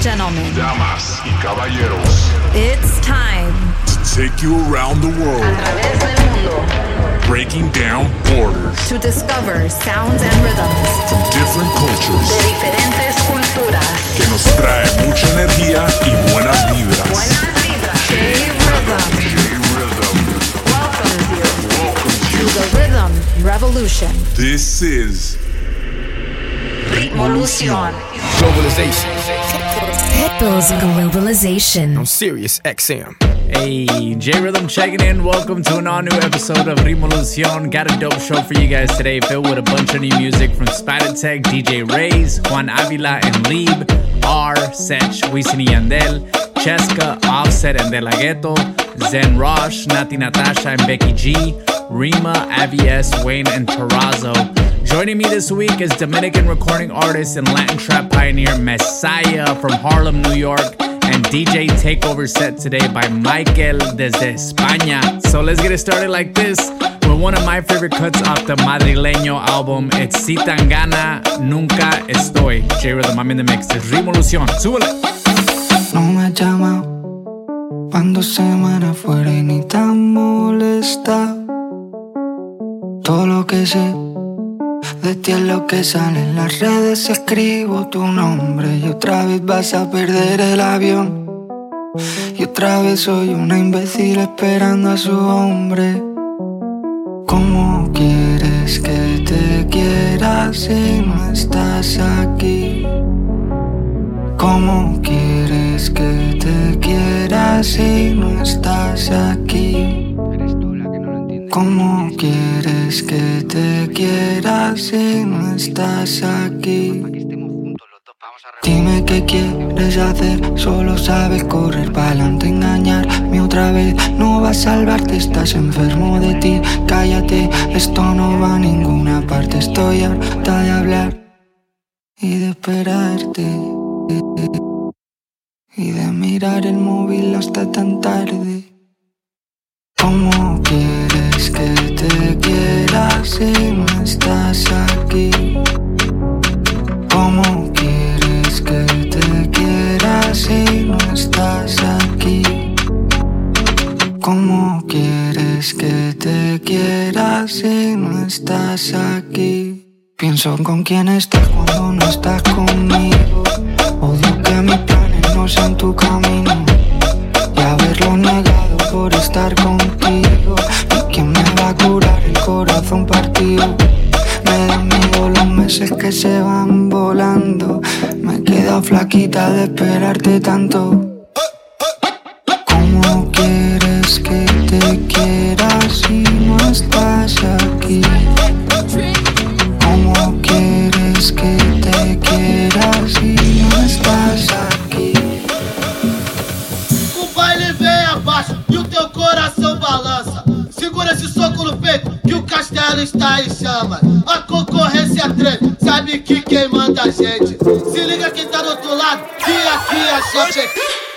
and gentlemen, Damas y caballeros, it's time. To take you around the world, breaking down borders. To discover sounds and rhythms. From different cultures. De diferentes culturas. que nos trae mucha energía y buenas vibras. J-Rhythm J-Rhythm welcomes you welcomes to you. the Rhythm Revolution. This is Ritmolution. Globalization Pitbull's Globalization. on Sirius XM. Hey, J Rhythm checking in. Welcome to an all new episode of Rimolucion. Got a dope show for you guys today, filled with a bunch of new music from Spadatek, DJ Rays, Juan Avila and Lieb, R, Sech, Wisin y Yandel, Cheska, Offset and De La Ghetto, Zen Rosh, Nati Natasha and Becky G, Rima, AVS, Wayne, and Terrazzo. Joining me this week is Dominican recording artist and Latin trap pioneer Messiah from Harlem, New York and DJ Takeover set today by Michael desde España. So let's get it started like this with one of my favorite cuts off the Madrileño album. It's Si Tan Gana Nunca Estoy. J Rhythm, I'm in the mix. Es Revolución. Súbele. No me ha llamado cuando semana fuera y ni tan molesta. Todo lo que sé de ti es lo que sale en las redes. Escribo tu nombre y otra vez vas a perder el avión. Y otra vez soy una imbécil esperando a su hombre. ¿Cómo quieres que te quiera si no estás aquí? ¿Cómo quieres que te quiera si no estás aquí? ¿Cómo quieres que te quiera si no estás aquí? Dime qué quieres hacer, solo sabes correr para adelante, engañarme otra vez. No va a salvarte, estás enfermo de ti. Cállate, esto no va a ninguna parte. Estoy harta de hablar y de esperarte y de mirar el móvil hasta tan tarde. ¿Cómo quieres que te quiera si no estás aquí? ¿Cómo quieres que te quiera si no estás aquí? ¿Cómo quieres que te quiera si no estás aquí? Pienso con quién estás cuando no estás conmigo. Odio que mis planes no sean tu camino y haberlo negado por estar contigo. ¿Y quién me va a curar el corazón partido? Me dan miedo los meses que se van volando. Me he quedado flaquita de esperarte tanto. Castelo está em chamas. A concorrência treme, sabe que quem manda a gente. Se liga quem tá do outro lado, que aqui é champion. O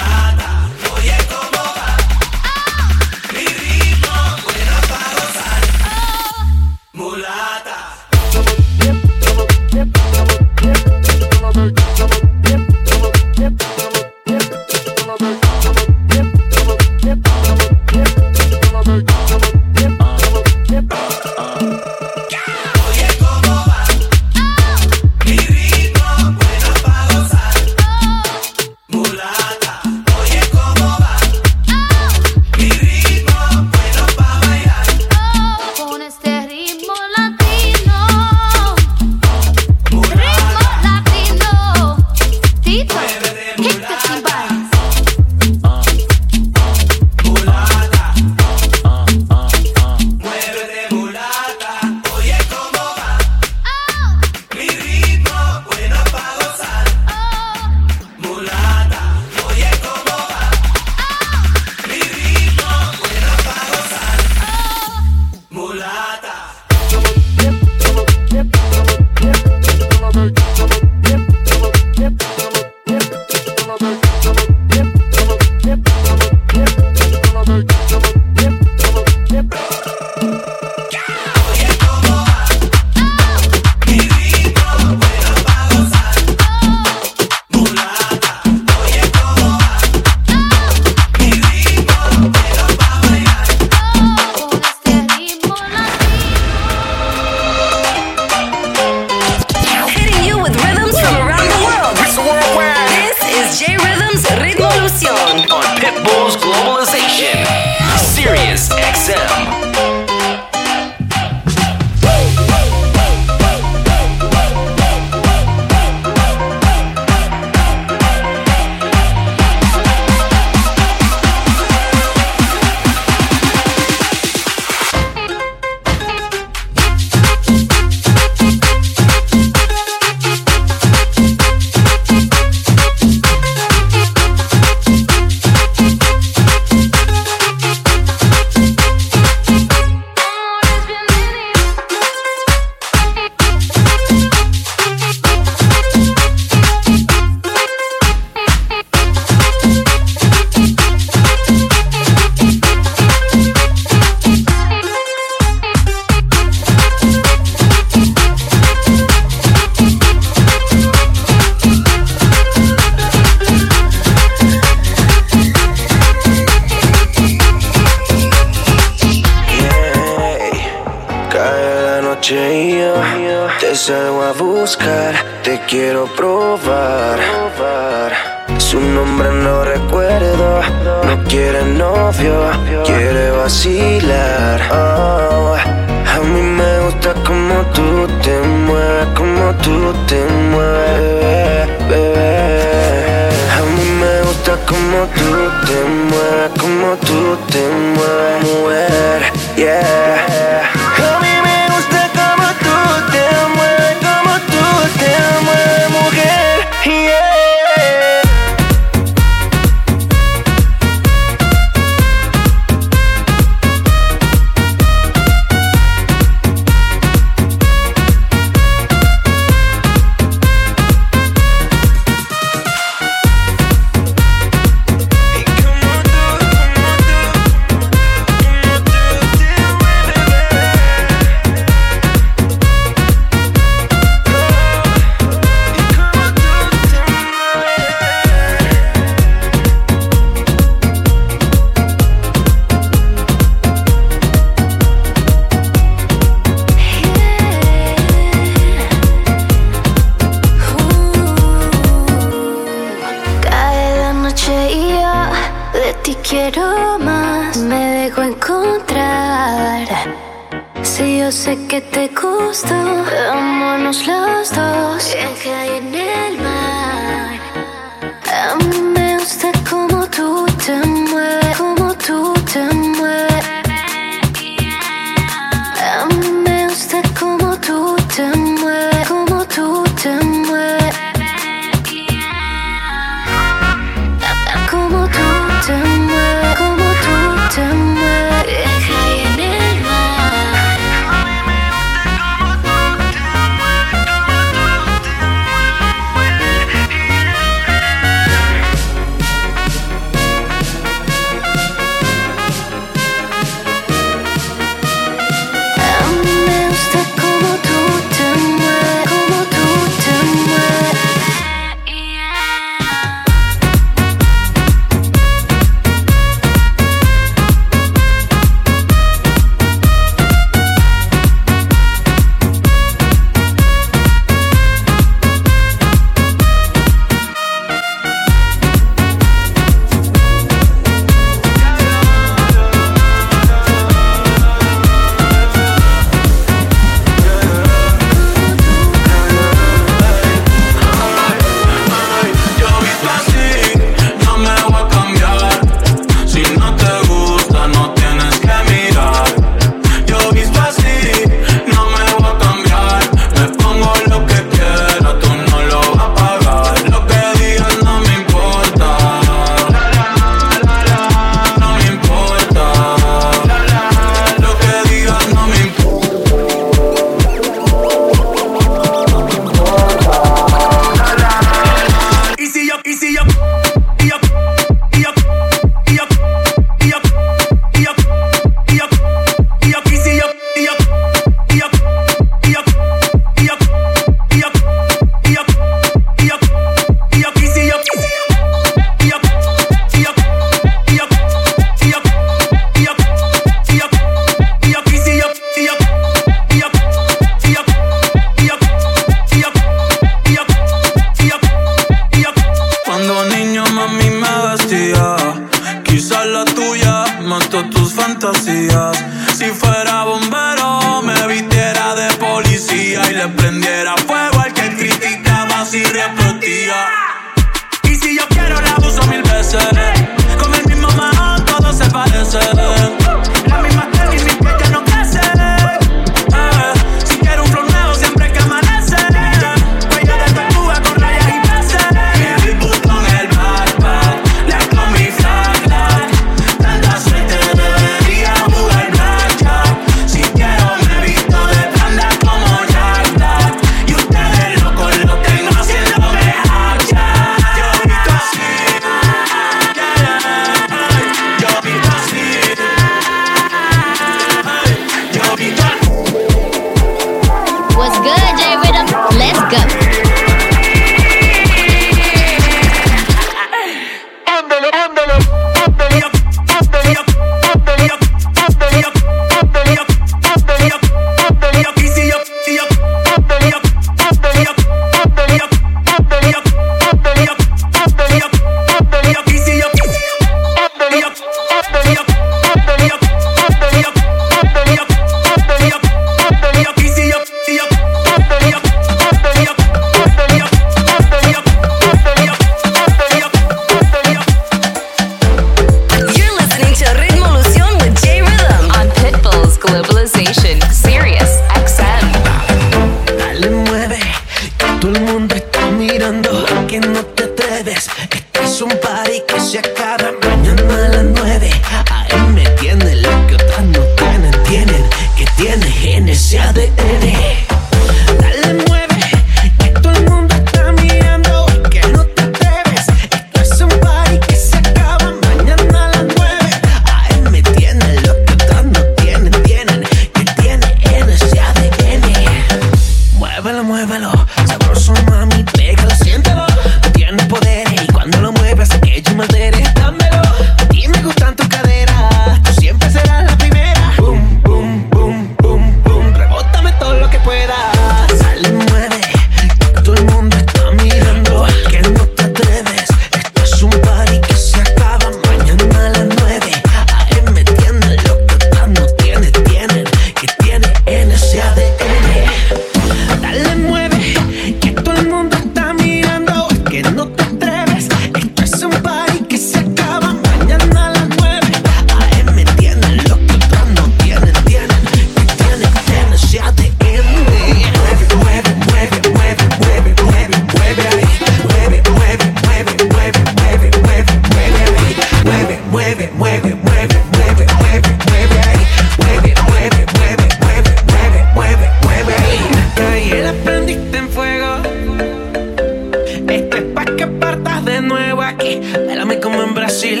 en Brasil.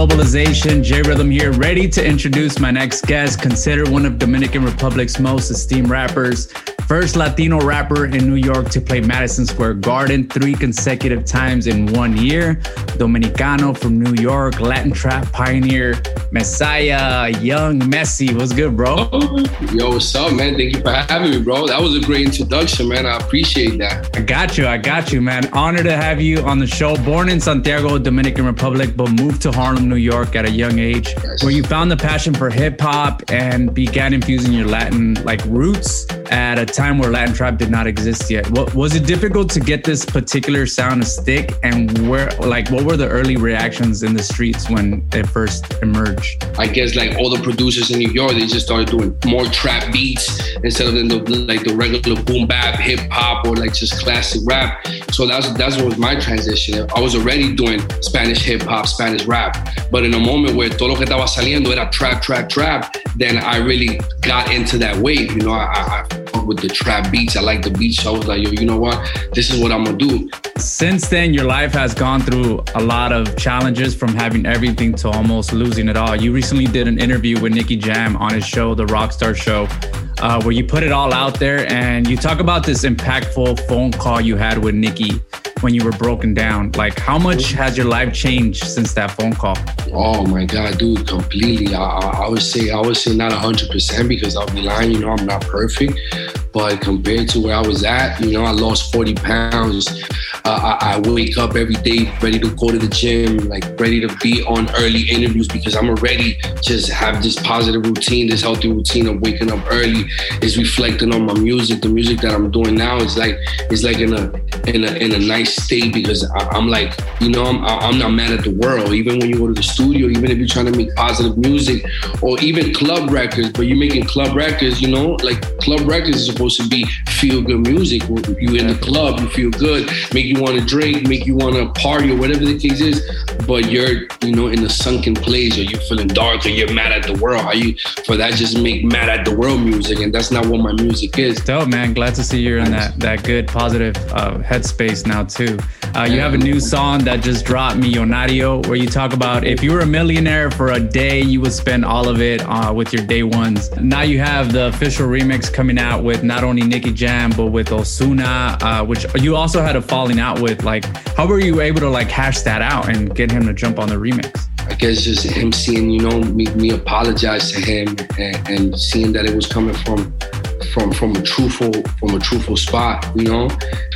Globalization. J Rhythm here, ready to introduce my next guest, considered one of Dominican Republic's most esteemed rappers. First Latino rapper in New York to play Madison Square Garden three consecutive times in one year. Dominicano from New York, Latin trap pioneer, Messiah, young Messi. What's good, bro? Yo, what's up, man? Thank you for having me, bro. That was a great introduction, man. I appreciate that. I got you. I got you, man. Honored to have you on the show. Born in Santiago, Dominican Republic, but moved to Harlem, New York at a young age, where you found the passion for hip hop and began infusing your Latin like roots at a time where Latin trap did not exist yet. What was it difficult to get this particular sound to stick? And where, like, what were the early reactions in the streets when it first emerged? I guess like all the producers in New York, they just started doing more trap beats instead of the, like the regular boom bap, hip hop, or like just classic rap. So that's that's what was my transition. I was already doing Spanish hip hop, Spanish rap, but in a moment where todo lo que estaba saliendo era trap, trap, trap, then I really got into that wave. You know, I, I, I with the trap beats. I like the beats. So I was like, yo, you know what? This is what I'm gonna do. Since then, your life has gone through a lot of challenges from having everything to almost losing it all. You recently did an interview with Nicky Jam on his show, The Rockstar Show, uh, where you put it all out there and you talk about this impactful phone call you had with Nicky when you were broken down. Like, how much has your life changed since that phone call? Oh my god, dude, completely. I, I, would say I would say not hundred percent because I'll be lying. You know, I'm not perfect, but compared to where I was at, you know, I lost forty pounds. Uh, I, I wake up every day ready to go to the gym, like ready to be on early interviews because I'm already just have this positive routine, this healthy routine of waking up early. Is reflecting on my music. The music that I'm doing now is like is like in a in a in a nice state because I, I'm like, you know, I'm I'm not mad at the world. Even when you go to the studio, even if you're trying to make positive music or even club records, but you're making club records, you know, like club records is supposed to be feel good music. You in the club, you feel good, make you want to drink, make you want to party or whatever the case is. But you're, you know, in a sunken place or you're feeling dark or you're mad at the world. You for that just make mad at the world music, and that's not what my music is. Dope, man. Glad to see you're in that that good, positive uh, headspace now too. Uh, you have a new song that just dropped, Millonario, where you talk about if you were a millionaire for a day, you would spend all of it uh, with your day ones. Now you have the official remix coming out with not only Nicky Jam but with Osuna, uh, which you also had a falling out with. Like, how were you able to like hash that out and get him to jump on the remix? I guess just him seeing, you know, me, me apologize to him and, and seeing that it was coming from from from a truthful from a truthful spot, you know.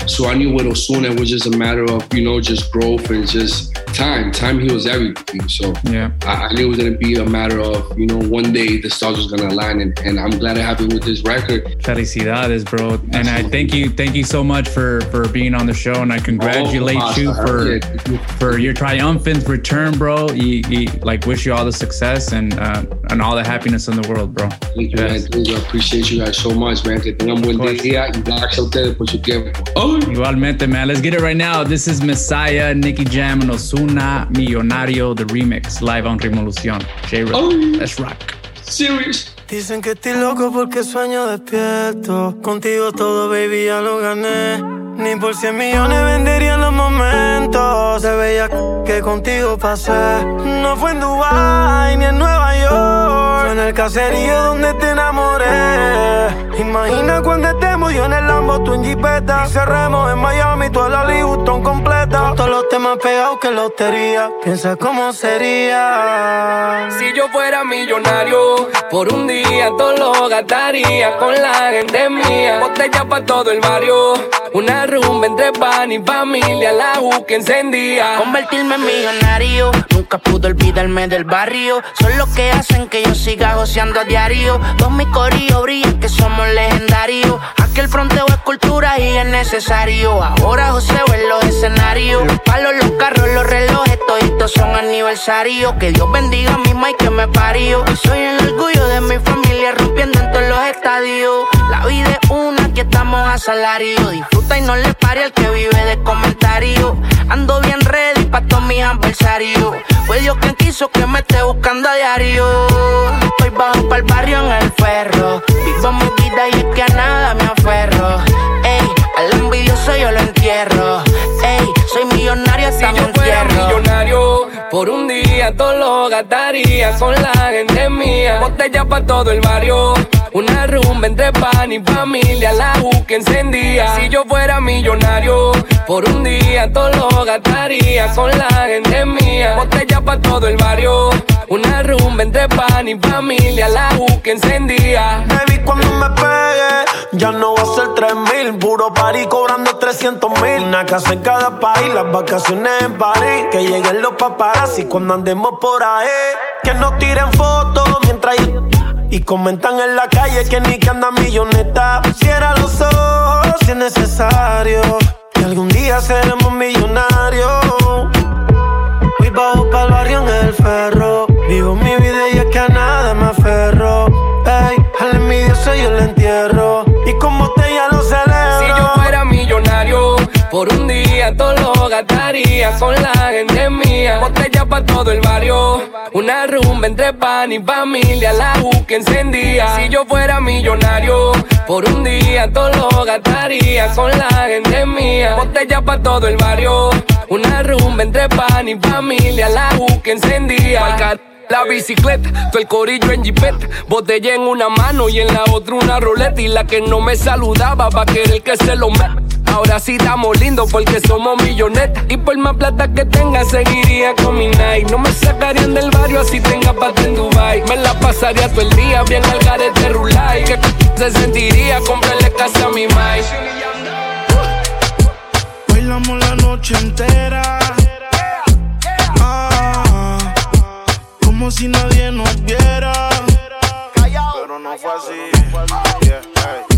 So I knew with Osuna it was just a matter of you know just growth and just time. Time heals everything. So yeah, I, I knew it was gonna be a matter of you know one day the stars was gonna align, and, and I'm glad I have it with this record. Felicidades, bro. And I thank you, thank you so much for for being on the show, and I congratulate Oh, you for Yeah. for your triumphant return, bro. You, you- like wish you all the success and uh, and all the happiness in the world, bro. Thank you, man. Thank you. I appreciate you guys so much, man. Que tengan buen día y gracias a ustedes por su tiempo. Igualmente, man. Let's get it right now. This is Messiah, Nicky Jam, and Osuna Millonario, the remix, live on Revolución. J Rhythm. Let's rock. Serious. Dicen que estoy loco porque sueño despierto. Contigo todo, baby, ya lo gané. Ni por 100 millones vendería los momentos. Se veía que contigo pasé. No fue en Dubai ni en Nueva York. Fue en el caserío donde te enamoré. Imagina cuando estemos yo en el Lambo, tú en Jeepeta. Y cerremos en Miami, toda la Louis Vuitton completa. Con todos los temas pegados que lotería. Piensa cómo sería. Si yo fuera millonario, por un día todo lo gastaría con la gente mía. Botella pa' todo el barrio, una rumba entre pan y familia, la U que encendía. Convertirme en millonario, nunca pude olvidarme del barrio. Son los que hacen que yo siga goceando a diario. Mis corillos brillan que somos legendarios. Aquel fronteo es cultura y es necesario. Ahora joseo en los escenarios. Los palos, los carros, los relojes, toditos son aniversarios. Que Dios bendiga a mi y que me parió. Soy el orgullo de mi familia rompiendo en todos los estadios. La vida es una, aquí estamos a salario. Y no le pare al que vive de comentarios. Ando bien ready pa' todos mis adversarios. Fue Dios quien quiso que me esté buscando a diario. Estoy bajo pa'l barrio en el ferro. Vivo mi vida y es que a nada me aferro. Ey, al envidioso yo lo entierro. Ey, soy millonario hasta Si yo fuera entierro. millonario, por un día todo lo gastaría con la gente mía. Botella pa' todo el barrio, una rumba entre pan y familia, la U que encendía. Si yo fuera millonario, por un día todo lo gastaría con la gente mía. Botella pa' todo el barrio, una rumba entre pan y familia, la U que encendía. Baby, cuando me pegue, ya no va a ser 3 mil. Puro party cobrando 300 mil. Una casa en cada país, las vacaciones en París. Que lleguen los paparazzi cuando andemos por ahí. Que nos tiren fotos mientras y comentan en la calle que ni que anda milloneta. Cierra los ojos si es necesario. Que algún día seremos millonarios. Voy bajo pa'l barrio en el ferro. Vivo mi vida y es que a nada me aferro. Ey, al envidioso yo le entierro. Y con botella lo celebro. Si yo fuera millonario, por un día gastaría con la gente mía. Botella pa' todo el barrio, una rumba entre pan y familia, la U que encendía. Si yo fuera millonario, por un día todo lo gastaría con la gente mía. Botella pa' todo el barrio, una rumba entre pan y familia, la U que encendía. La bicicleta, todo el corillo en jipeta Botella en una mano y en la otra una roleta Y la que no me saludaba va a querer que se lo meta Ahora sí estamos lindos porque somos millonetas. Y por más plata que tenga seguiría con mi night. No me sacarían del barrio así tenga pata en Dubai. Me la pasaría todo el día bien al garete rulay. Que se sentiría comprarle casa a mi mai. Bailamos la noche entera. Ah, como si nadie nos viera. Pero no fue así.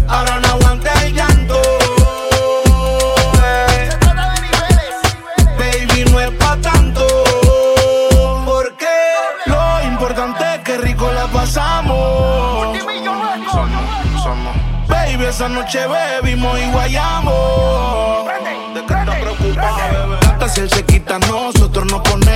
Ahora no aguante el es que rico la pasamos. Baby, esa noche bebimos y guayamos. ¿De qué te preocupas, bebé? Hasta si él se quita, nosotros nos ponemos.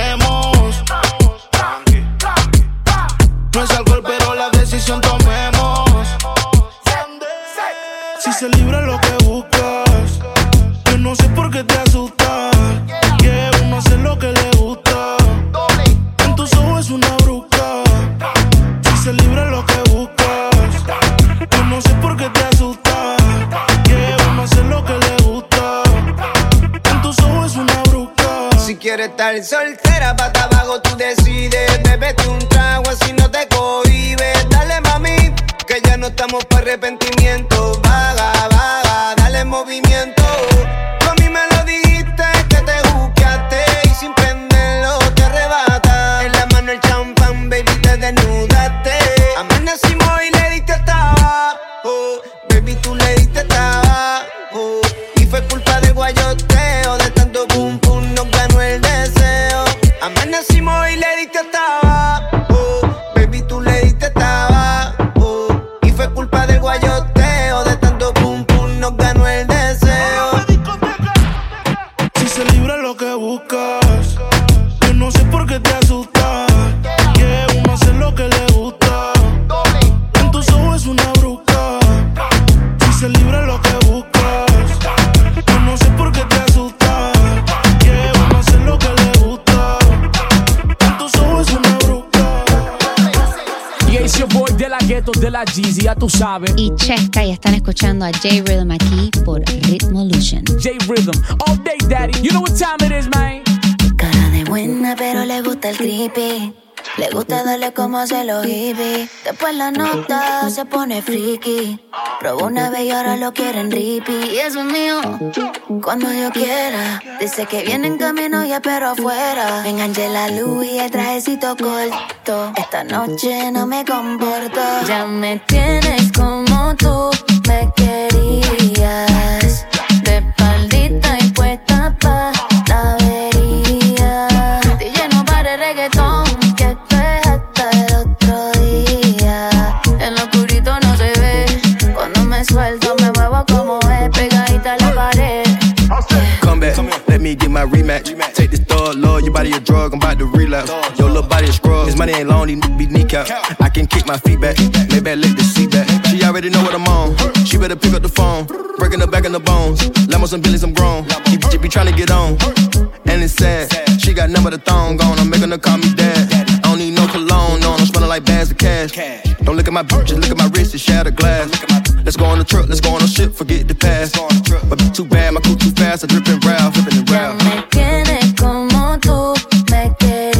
Quieres estar J Rhythm aquí por Rhythmolution. J Rhythm, all day daddy, you know what time it is, man. Cara de buena, pero le gusta el creepy. Le gusta darle como se lo hippie. Después la nota se pone friki. Probó una vez y ahora lo quieren rippy. Y eso es mío, cuando Dios quiera. Dice que viene en camino y espero afuera. Me enganché la luz y el trajecito corto. Esta noche no me comporto. Ya me tienes como tú me querías. my rematch. Take this thug, love, your body a drug, I'm about to relapse. Your little body a scrub, This money ain't long, he be kneecap. I can kick my feet back, Maybe I lick the seat back. She already know what I'm on, she better pick up the phone. Breaking the back and the bones, Lamos and Billy's, I'm grown. She be, be trying to get on, and it's sad. She got number the thong on, I'm making her call me dad. I don't need no cologne on, I'm smelling like bags of cash. Don't look at my bitch, just look at my wrist, it's shattered glass. Let's go on a truck. let's go on a ship, forget the past. But too bad, my cool too fast, I'm dripping round, flippin' around. Ya me tiene como tú, me quedé.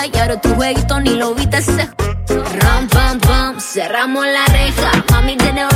fuera y ahora tu jueguito ni lo viste. Ram, pam, pam, cerramos la reja. Mami, tenemos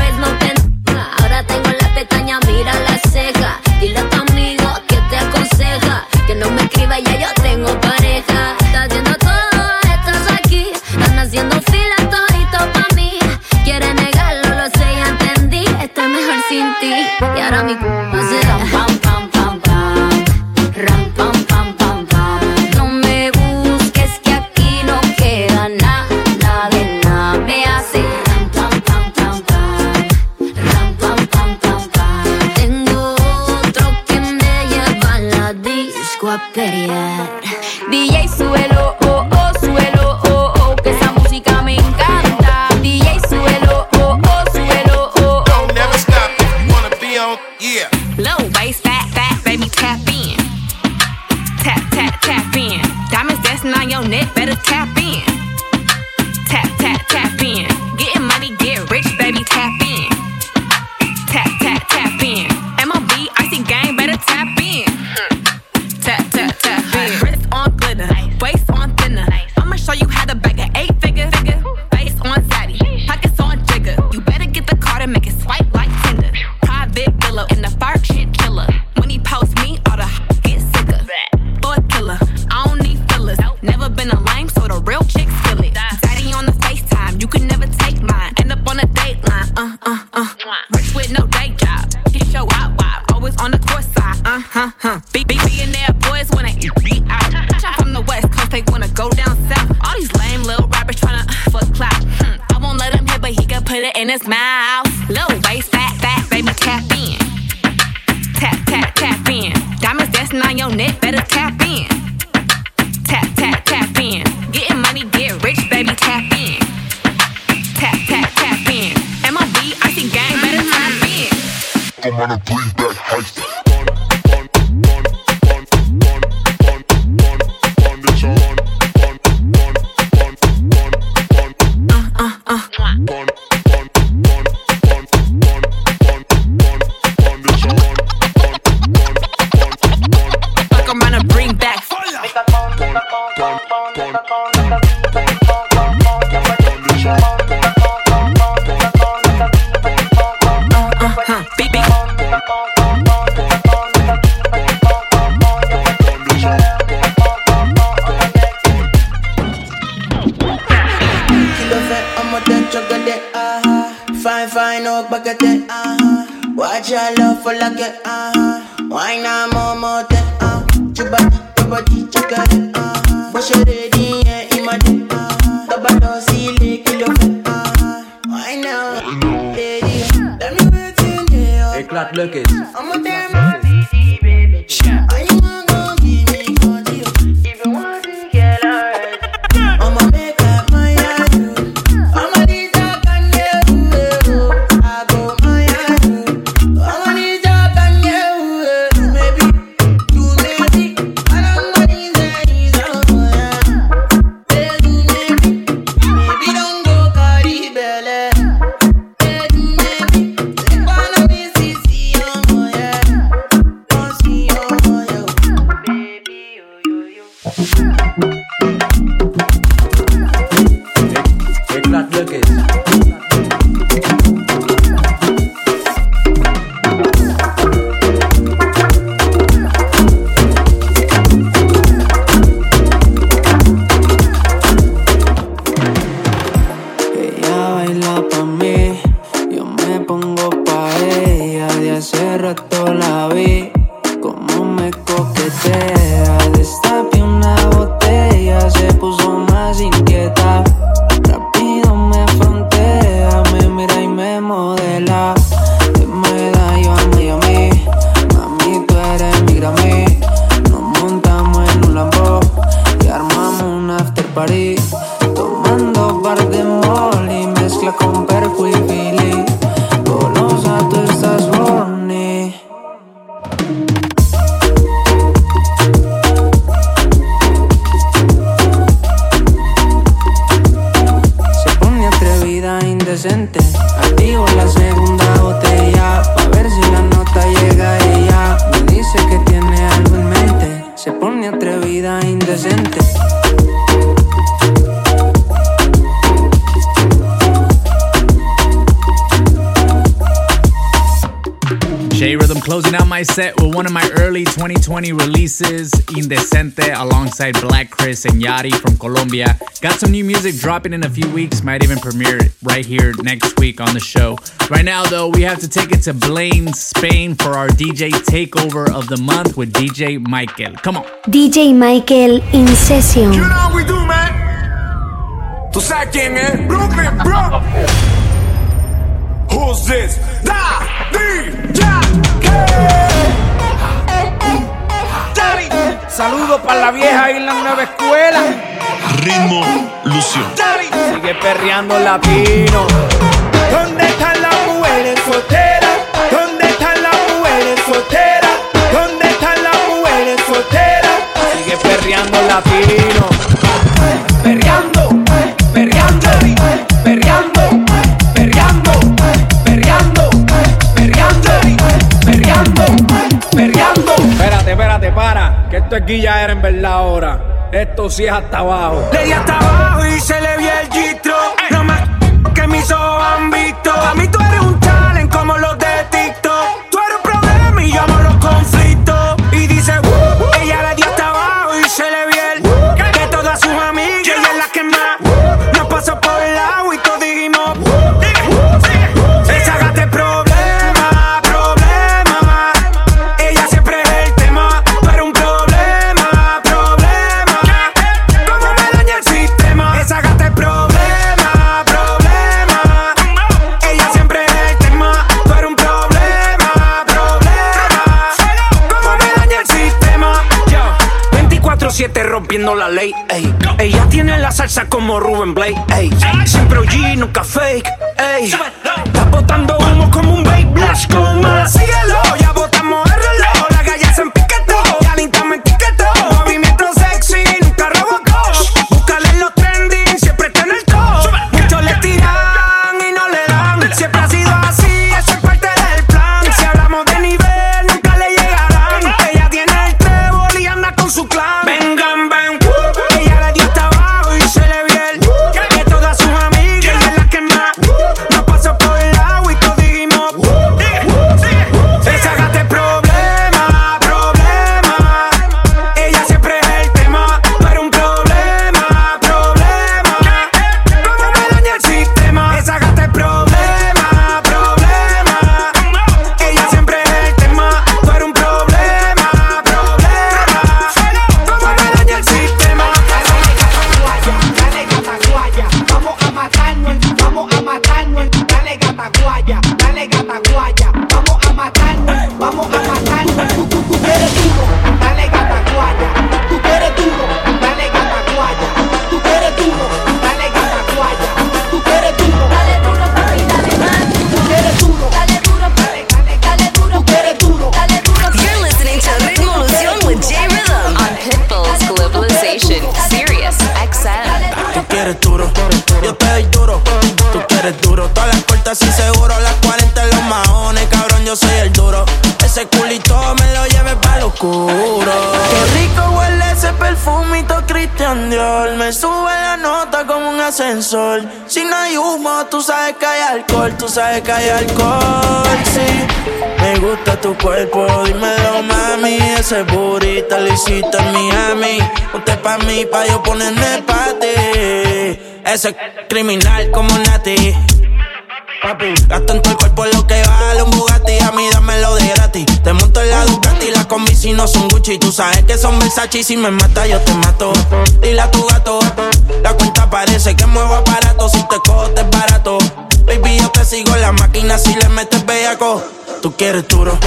in his mouth. Little waist alongside Black Chris and Yachty from Colombia. Got some new music dropping in a few weeks, might even premiere it right here next week on the show. Right now, though, we have to take it to Blaine, Spain for our DJ takeover of the month with DJ Michael. Come on. DJ Michael in session. You know how we do, man. To Sacking, eh? Brooklyn, bro. Who's this? Da! DJ! Saludos para la vieja y la nueva escuela. Ritmo Lucio. Sigue perreando latino. ¿Dónde están las mujeres solteras? ¿Dónde están las mujeres solteras? ¿Dónde están las mujeres solteras? Sigue perreando latino. Que esto es guilla era en verdad ahora. Esto sí es hasta abajo. Le di hasta abajo y se le vio el gistro. No más que mis ojos han visto. A mí tú eres un talent como los la ley, ey. Ella tiene la salsa como Ruben Blake, ey. Siempre OG, nunca fake, ey. Está botando humo como un babe, Blush con más. Síguelo, sabes que hay alcohol, sí. Me gusta tu cuerpo, dímelo, mami. Ese burrito lo hiciste en Miami. Usted pa' mí, pa' yo ponerme pa' ti. Ese criminal como Nati. Papi, gasto en tu cuerpo lo que vale un Bugatti. A mí dámelo de gratis. Te monto en la Ducati. Las combi si no son Gucci. Tú sabes que son Versace. y Si me mata, yo te mato. Dile a tu gato. La cuenta parece que muevo aparato. Si te cojo, te es barato. Baby, yo te sigo en la máquina si le metes bellaco. Tú quieres duro,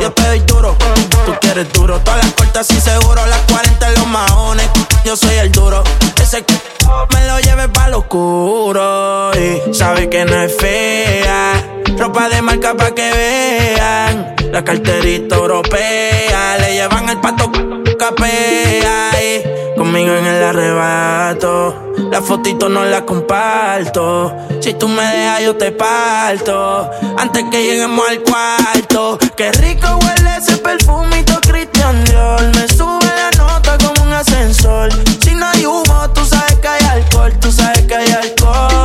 yo te doy duro. Tú quieres duro, todas las cortas y seguro. Las 40 en los maones, yo soy el duro. Ese c me lo lleve pa' lo oscuro. Y sabe que no es fea. Ropa de marca pa' que vean. La carterita europea. Le llevan el pato capea. Y conmigo en el arrebato. La fotito no la comparto. Si tú me dejas, yo te parto. Antes que lleguemos al cuarto. Qué rico huele ese perfumito Christian Dior. Me sube la nota como un ascensor. Si no hay humo, tú sabes que hay alcohol. Tú sabes que hay alcohol,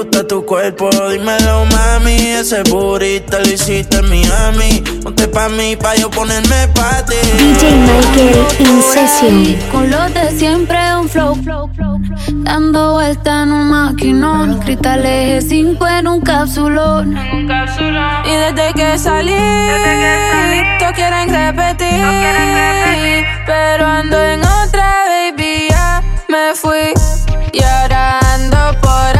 gusta tu cuerpo, dímelo, mami. Ese burrito lo hiciste en Miami. Ponte pa' mí, pa' yo ponerme pa' ti. DJ Michael in session. Con los de siempre un flow, dando vuelta en un maquinón, cristales G5 en un cápsulón. Y desde que salí, todos quieren repetir, pero ando en otra, baby, ya me fui y ahora ando por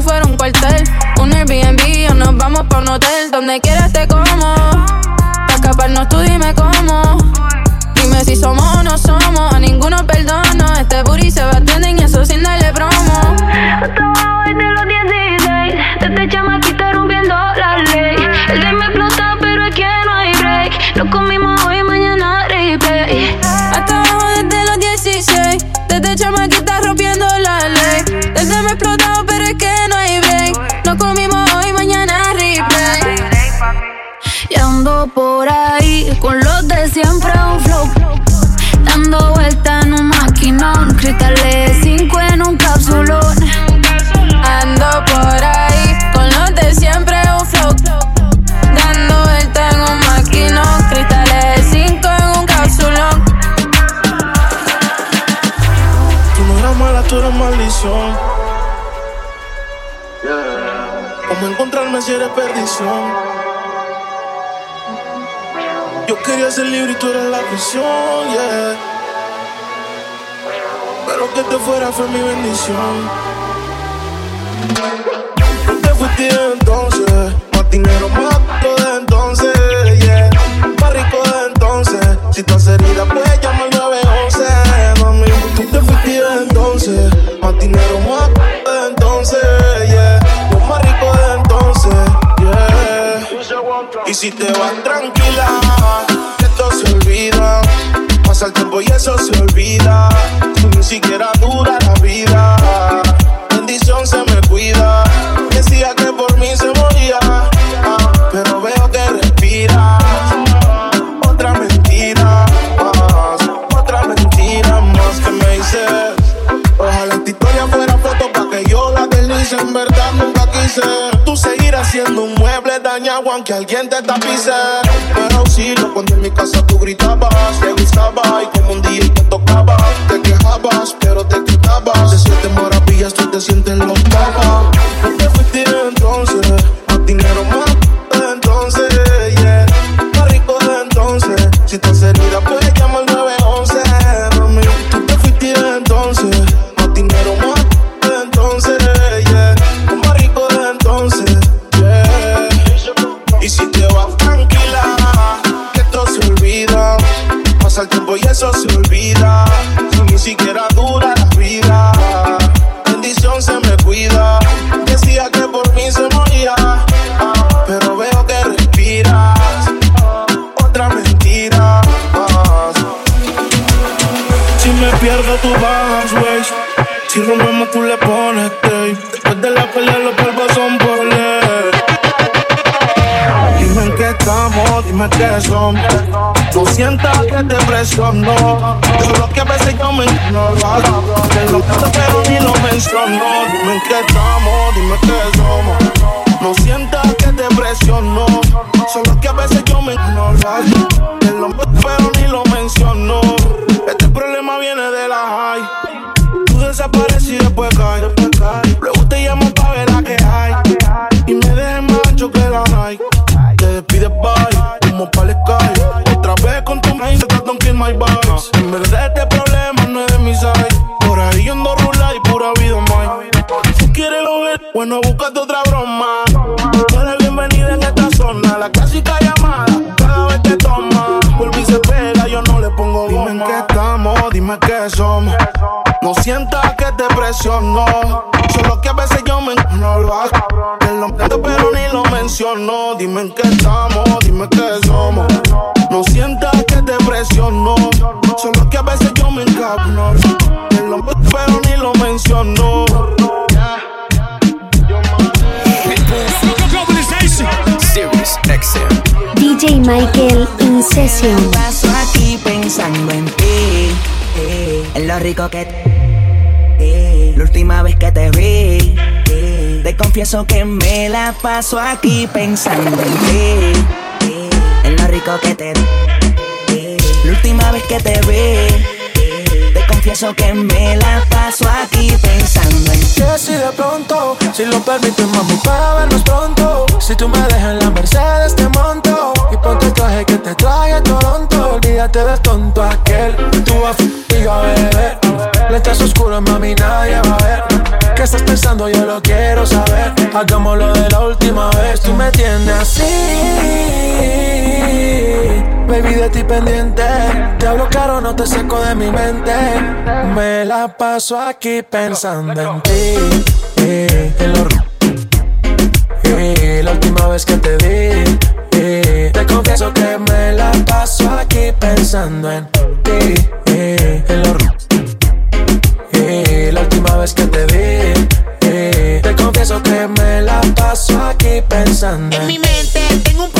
un cuartel, un Airbnb o nos vamos pa' un hotel. Donde quieras te como. Pa' escaparnos tú dime cómo. Dime si somos o no somos, a ninguno perdono. Este booty se va a y eso sin darle promo. Hasta abajo desde los 16, desde chamaquita rompiendo la ley. Por ahí con los de siempre un flow. Dando vuelta en un maquinón. Cristales 5 en un cápsulón. Ando por ahí con los de siempre un flow. Dando vuelta en un maquinón. Cristales 5 en un cápsulón. Tú no eras mala, tú eras maldición. ¿Cómo encontrarme si eres perdición? Yo quería ser libre y tú eres la prisión, yeah. Pero que te fuera fue mi bendición. Tú te fuiste entonces, más dinero, más de entonces, yeah. Más rico de entonces, si estás herida, pues llama al 911, mami. Tú te fuiste entonces, más dinero, más de entonces, Y si te vas tranquila, esto se olvida. Pasa el tiempo y eso se olvida. Ni siquiera dura la vida. Bendición se me cuida. Decía que por mí se moría. Aunque alguien te tapice. Pero auxilio cuando en mi casa tú gritabas. Te gustaba y como un día te tocaba. Te quejabas, pero te quitabas. De siete maravillas tú te sientes loca. No te. Solo que a veces yo me ignoro. Que lo canto, pero ni lo menciono. Dime qué Solo que a veces yo me ignoro. Te lo entiendo, pero ni lo menciono. Dime en qué estamos, dime qué somos. No sientas que te presiono. Solo que a veces yo me encabro. Te lo pero ni lo menciono. XM. DJ Michael in session. Paso aquí pensando en ti, en lo rico que te, la última vez que te vi, te confieso que me la paso aquí pensando en ti, en lo rico que te, la última vez que te vi. Te confieso que me la paso aquí pensando en ti. Que si de pronto, si lo permites, mami, para vernos pronto. Si tú me dejas en la Mercedes, te monto. Y ponte el traje que te trae a Toronto. Olvídate del tonto aquel. Tú yo a beber. Le estás oscuro, mami, nadie va a ver. ¿Qué estás pensando? Yo lo quiero saber. Hagámoslo de la última vez. Tú me tienes así. Baby, de ti pendiente. Te hablo caro, no te saco de mi mente. Me la paso aquí pensando en ti. En y la última vez que te vi, te confieso que me la paso aquí pensando en ti, el lo la última vez que te vi. Te confieso que me la paso aquí pensando. En mi mente tengo un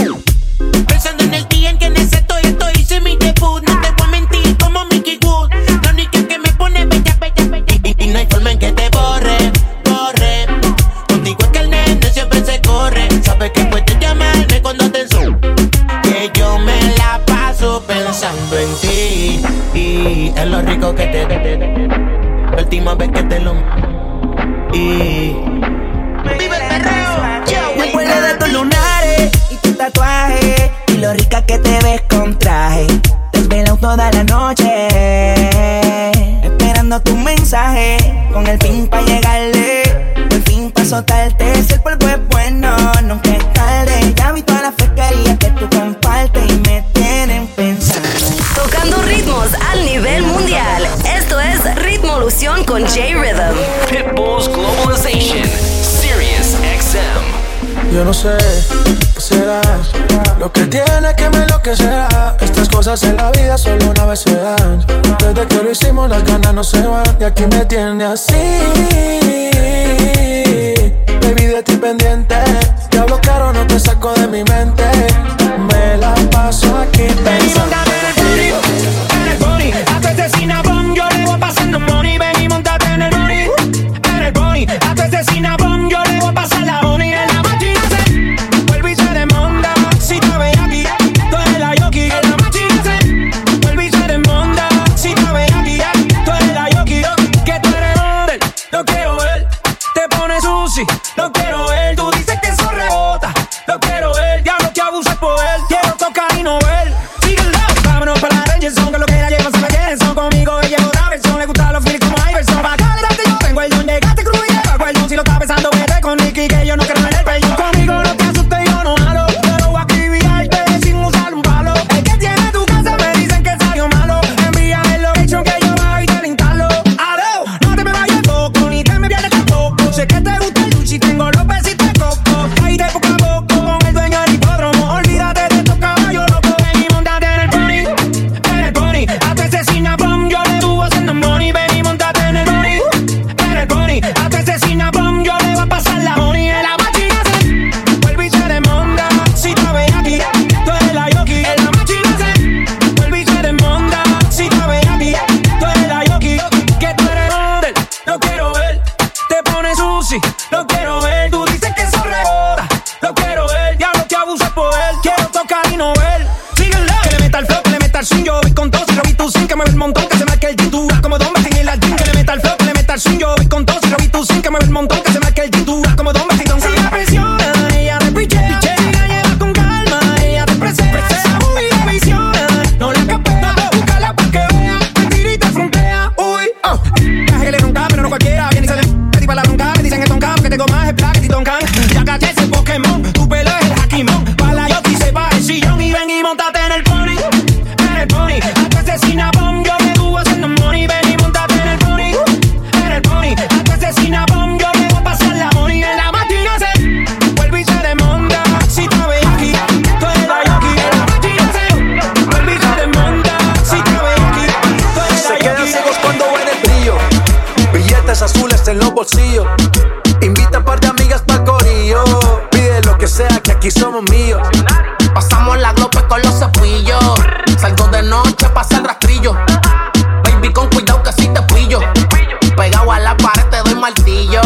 que será. Estas cosas en la vida solo una vez se dan. Desde que lo hicimos, las ganas no se van. Y aquí me tiene así. Baby, de ti pendiente. Te hablo caro, no te saco de mi mente. Me la paso aquí pensando. Baby, en el booty, en el booty. Hasta yo le voy pasando money. Baby, montate en el booty, en el booty. Hasta este pasa el rastrillo. Baby, con cuidado que si te pillo. Pegado a la pared te doy martillo.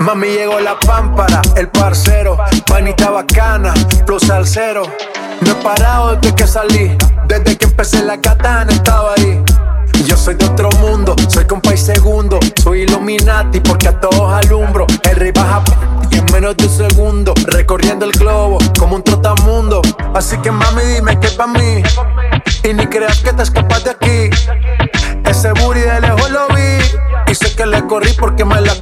Mami llegó la pámpara, el parcero, manita bacana, plus al cero. No he parado desde que salí, desde que empecé la katana estaba ahí. Yo soy de otro mundo, soy compa y segundo. Soy Illuminati porque a todos alumbro. El rey baja y en menos de un segundo. Recorriendo el globo como un trotamundo. Así que mami, dime que pa' mí. Y ni creas que te escapas de aquí. Ese booty de lejos lo vi. Y sé que le corrí porque me la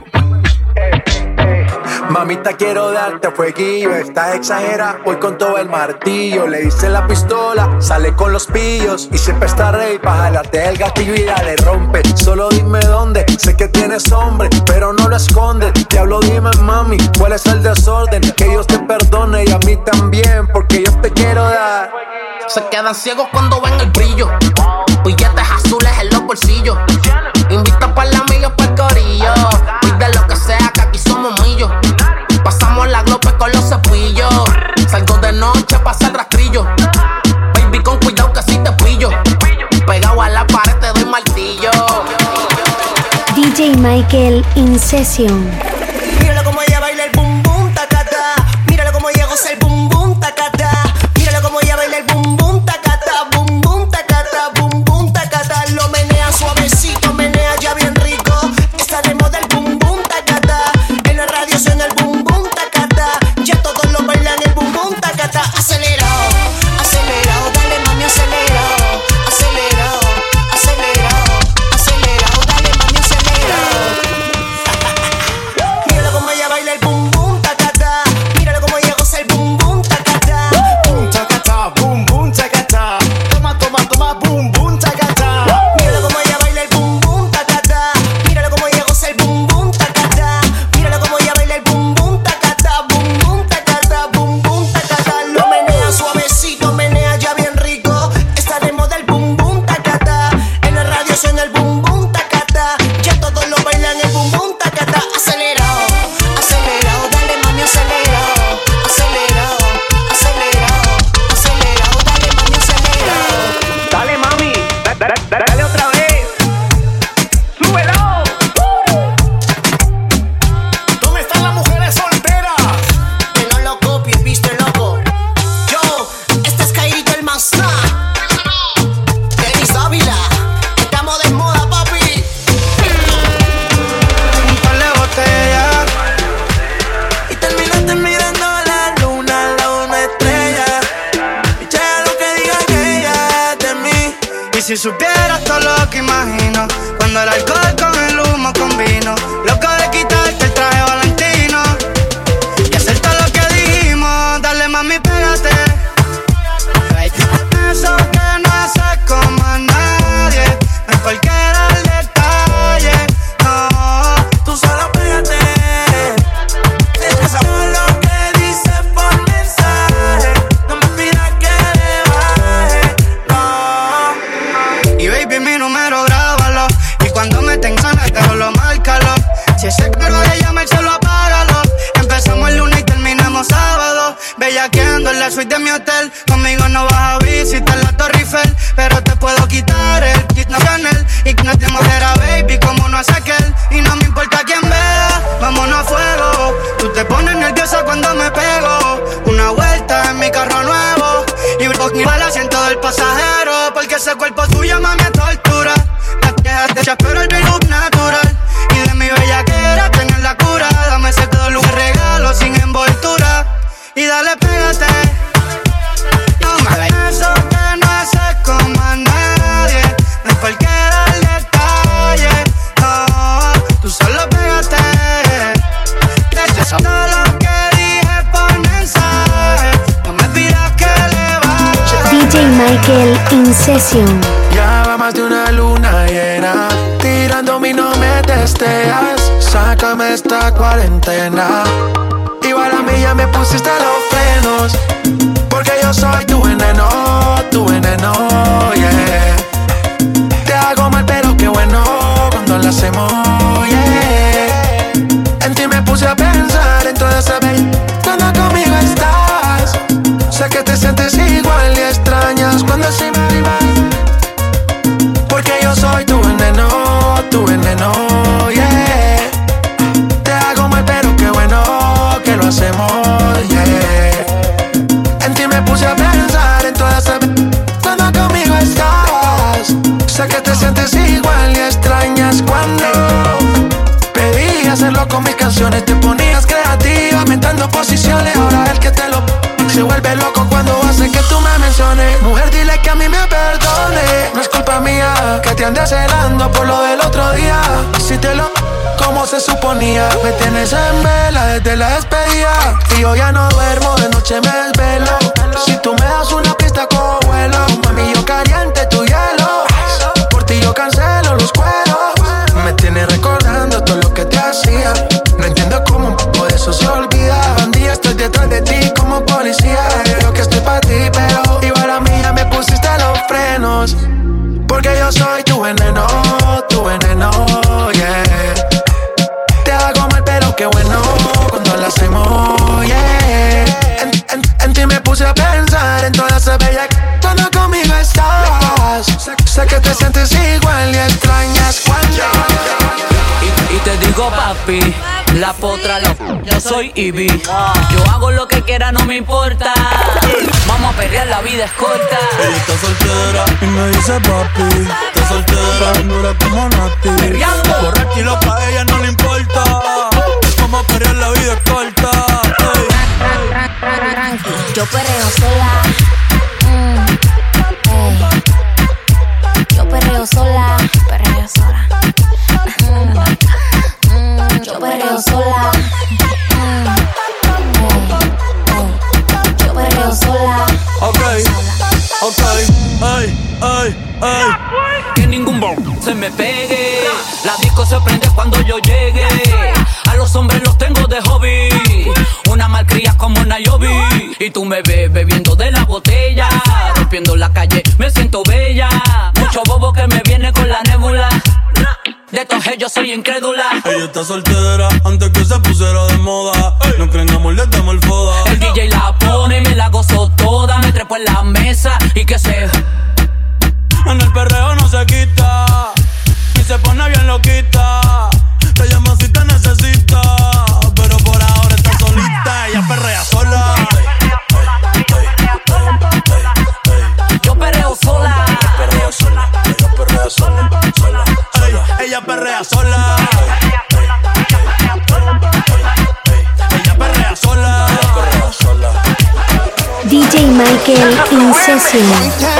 Mamita, quiero darte fueguillo, estás exagera, voy con todo el martillo. Le dice la pistola, sale con los pillos y siempre está rey para jalarte el gatillo y dale rompe. Solo dime dónde, sé que tienes hombre, pero no lo escondes. Te hablo, dime mami, cuál es el desorden. Que Dios te perdone y a mí también, porque yo te quiero dar. Se quedan ciegos cuando ven el brillo. Pues Billetes Michael Incession. Ya va más de una luna llena. tirando mi no me testeas. Sácame esta cuarentena. Igual a mí ya me pusiste los frenos. Porque yo soy tu veneno, tu veneno, yeah. Te hago mal, pero qué bueno cuando lo hacemos. Como se suponía. Me tienes en vela desde la despedida. Y yo ya no duermo, de noche me desvelo. Si tú me das una pista, cojo vuelo. Mami, yo caliente tu hielo. Por ti yo cancelo los cueros. Me tienes recordando todo lo que te hacía. No entiendo cómo un poco de eso se olvida. Bandía, estoy detrás de ti como policía. Creo que estoy para ti, pero igual a mí ya me pusiste los frenos. Porque yo soy bella cuando conmigo estás. Sé, que te sientes igual y extrañas cuando. Y, y te digo papi, la potra la yo soy Ivy. Yo hago lo que quiera, no me importa. Vamos a pelear, la vida es corta. Ella está soltera y me dice papi. Está soltera, dura como Nati. Borracha y loca, a ella no le importa. Vamos a pelear, la vida es corta. Ey. Yo perreo sola. Perreo sola. Perreo sola. Mm, mm, yo perreo sola. Mm, ey. Yo perreo sola. Ok, ok, ey, ey, ey. Que ningún bo se me pegue. La disco se prende cuando yo llegue. A los hombres los tengo de hobby. Una malcria como Nayobi. Y tú me ves bebiendo de la botella. Rompiendo la calle, me siento bella. De estos yo soy incrédula. Ella está soltera antes que se pusiera de moda. No creen amor, le damos el foda. El DJ la pone y me la gozo toda. Me trepo en la mesa y que se. En el perreo no se quita. Y se pone bien loquita. DJ in session.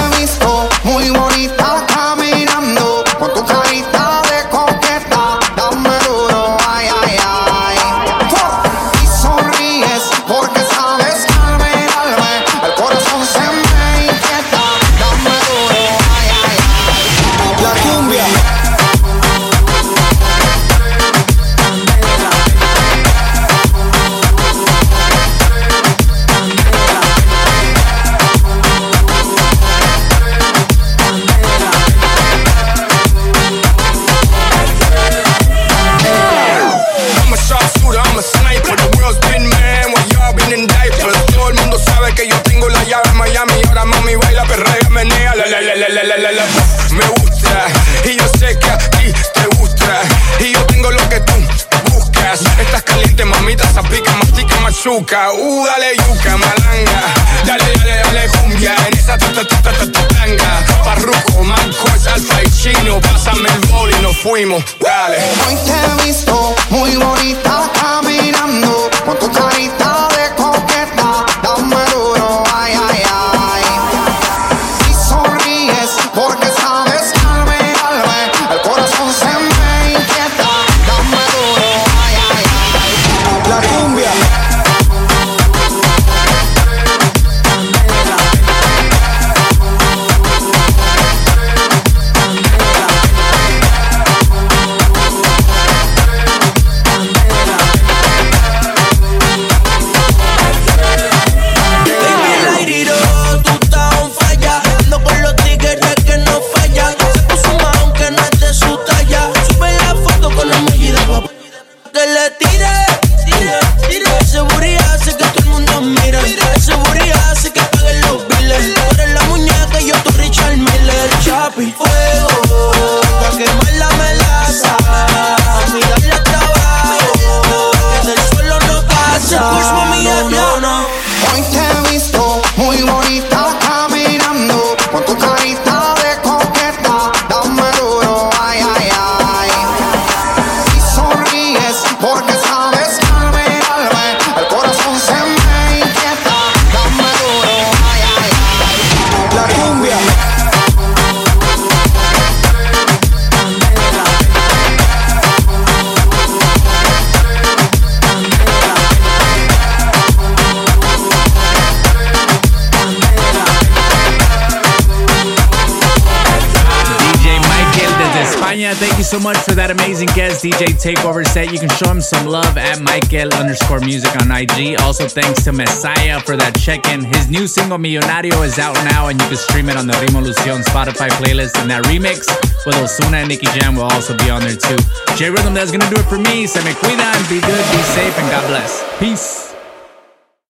Underscore music on IG. Also, thanks to Messiah for that check-in. His new single Millonario is out now, and you can stream it on the Rimolucion Spotify playlist. And that remix with Osuna and Nicky Jam will also be on there too. J Rhythm, that's gonna do it for me. Se me and be good, be safe, and God bless. Peace.